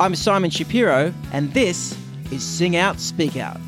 I'm Simon Shapiro, and this is Sing Out, Speak Out.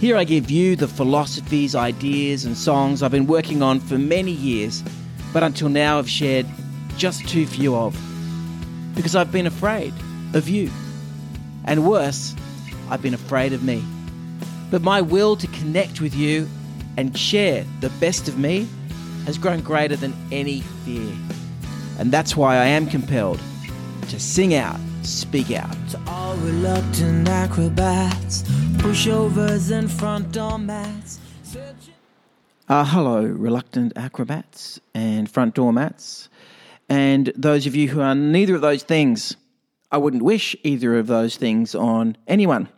Here I give you the philosophies, ideas, and songs I've been working on for many years, but until now have shared just too few of. Because I've been afraid of you. And worse, I've been afraid of me. But my will to connect with you and share the best of me has grown greater than any fear. And that's why I am compelled to sing out, speak out. To all reluctant acrobats, pushovers and front door mats. Uh, hello, reluctant acrobats and front door mats. And those of you who are neither of those things, I wouldn't wish either of those things on anyone.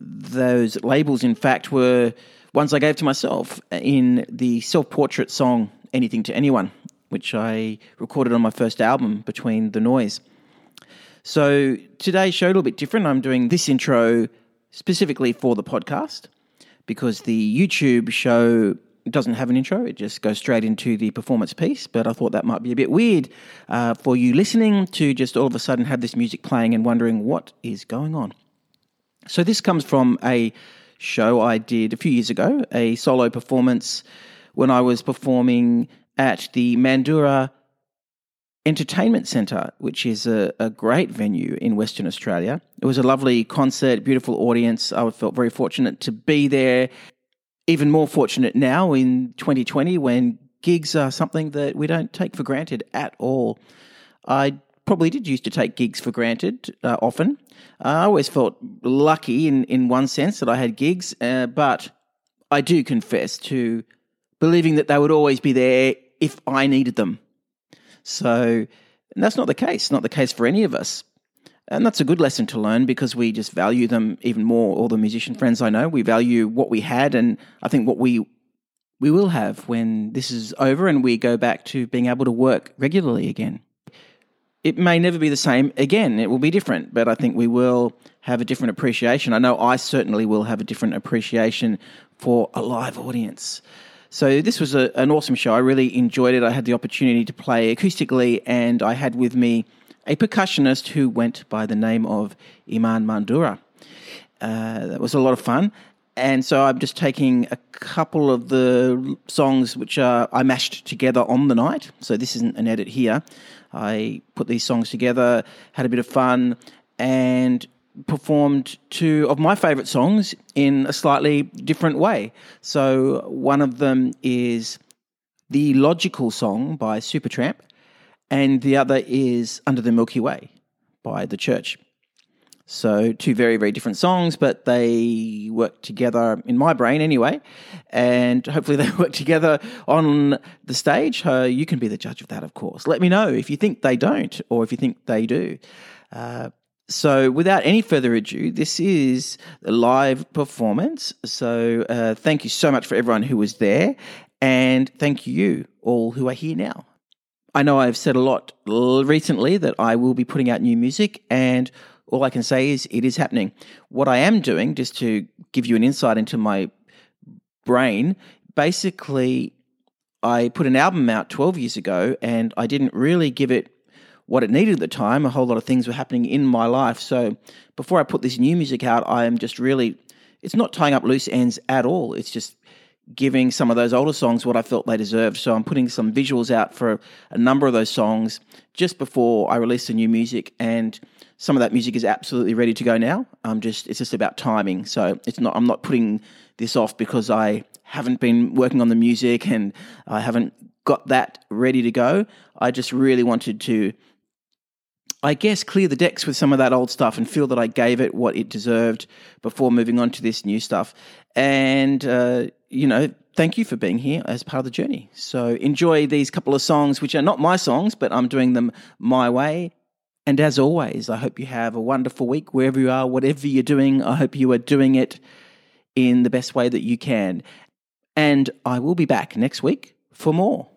Those labels, in fact, were ones I gave to myself in the self portrait song Anything to Anyone, which I recorded on my first album, Between the Noise. So today's show a little bit different. I'm doing this intro specifically for the podcast because the YouTube show doesn't have an intro. It just goes straight into the performance piece. But I thought that might be a bit weird uh, for you listening to just all of a sudden have this music playing and wondering what is going on. So this comes from a show I did a few years ago, a solo performance when I was performing at the Mandurah Entertainment Centre, which is a, a, great venue in Western Australia. It was a lovely concert, beautiful audience. I felt very fortunate to be there. Even more fortunate now in 2020 when gigs are something that we don't take for granted at all. I probably did used to take gigs for granted uh, often. I always felt lucky in, in one sense that I had gigs, uh, but I do confess to believing that they would always be there if I needed them. So that's not the case, not the case for any of us. And that's a good lesson to learn because we just value them even more. All the musician friends I know, we value what we had, and I think what we we will have when this is over and we go back to being able to work regularly again. It may never be the same again. It will be different, but I think we will have a different appreciation. I know I certainly will have a different appreciation for a live audience. So this was a, an awesome show. I really enjoyed it. I had the opportunity to play acoustically, and I had with me a percussionist who went by the name of Iman Mandurah. Uh, that was a lot of fun. And so I'm just taking a couple of the songs which are, I mashed together on the night. So this isn't an edit here. I put these songs together, had a bit of fun, and performed two of my favorite songs in a slightly different way. So one of them is the logical song by Supertramp, and the other is Under the Milky Way by The Church. So, two very, very different songs, but they work together in my brain anyway. And hopefully, they work together on the stage. Uh, you can be the judge of that, of course. Let me know if you think they don't or if you think they do. Uh, so, without any further ado, this is a live performance. So, uh, thank you so much for everyone who was there, and thank you all who are here now. I know I've said a lot recently that I will be putting out new music, and all I can say is it is happening. What I am doing, just to give you an insight into my brain, basically, I put an album out 12 years ago, and I didn't really give it what it needed at the time. A whole lot of things were happening in my life. So before I put this new music out, I am just really, it's not tying up loose ends at all. It's just giving some of those older songs what I felt they deserved. So I'm putting some visuals out for a number of those songs just before I release the new music. And some of that music is absolutely ready to go now. I'm just, it's just about timing. So it's not, I'm not putting this off because I haven't been working on the music and I haven't got that ready to go. I just really wanted to I guess, clear the decks with some of that old stuff and feel that I gave it what it deserved before moving on to this new stuff. And, uh, you know, thank you for being here as part of the journey. So enjoy these couple of songs, which are not my songs, but I'm doing them my way. And as always, I hope you have a wonderful week wherever you are, whatever you're doing. I hope you are doing it in the best way that you can. And I will be back next week for more.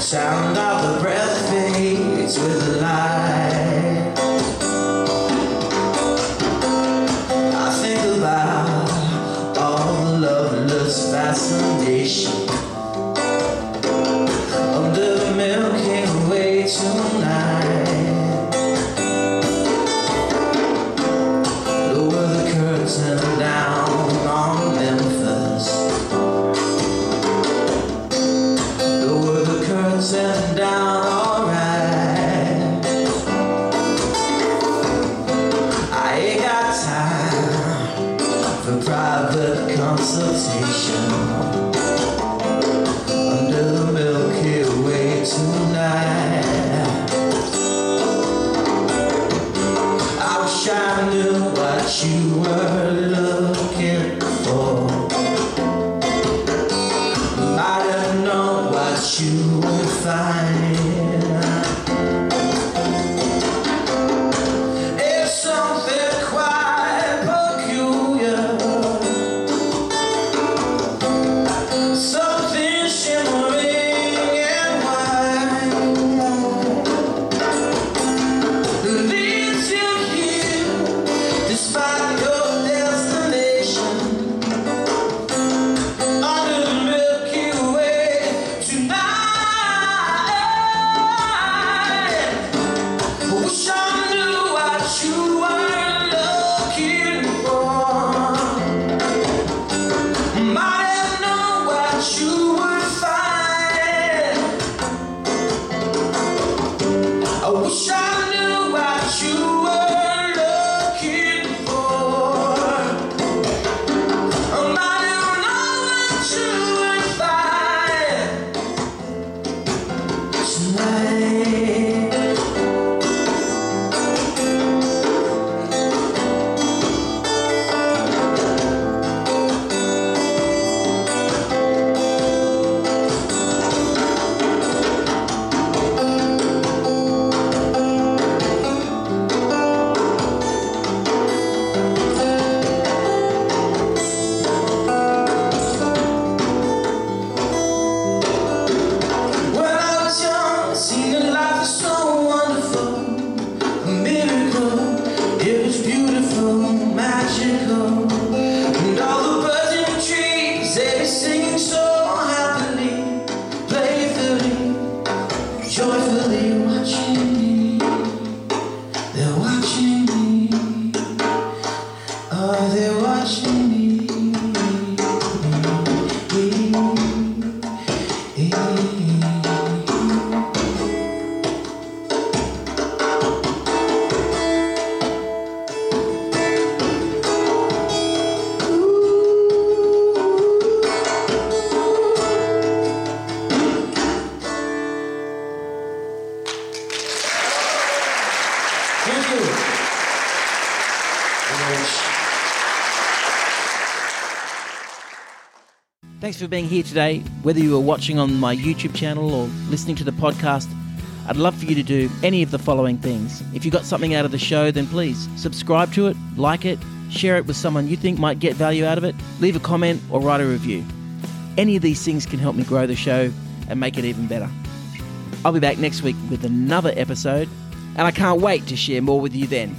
Sound of the breath fades with private consultation. Under the Milky Way tonight. I wish I knew what you were looking for. Might have known what you would find. Very. Thanks for being here today. Whether you are watching on my YouTube channel or listening to the podcast, I'd love for you to do any of the following things. If you got something out of the show, then please subscribe to it, like it, share it with someone you think might get value out of it, leave a comment, or write a review. Any of these things can help me grow the show and make it even better. I'll be back next week with another episode, and I can't wait to share more with you then.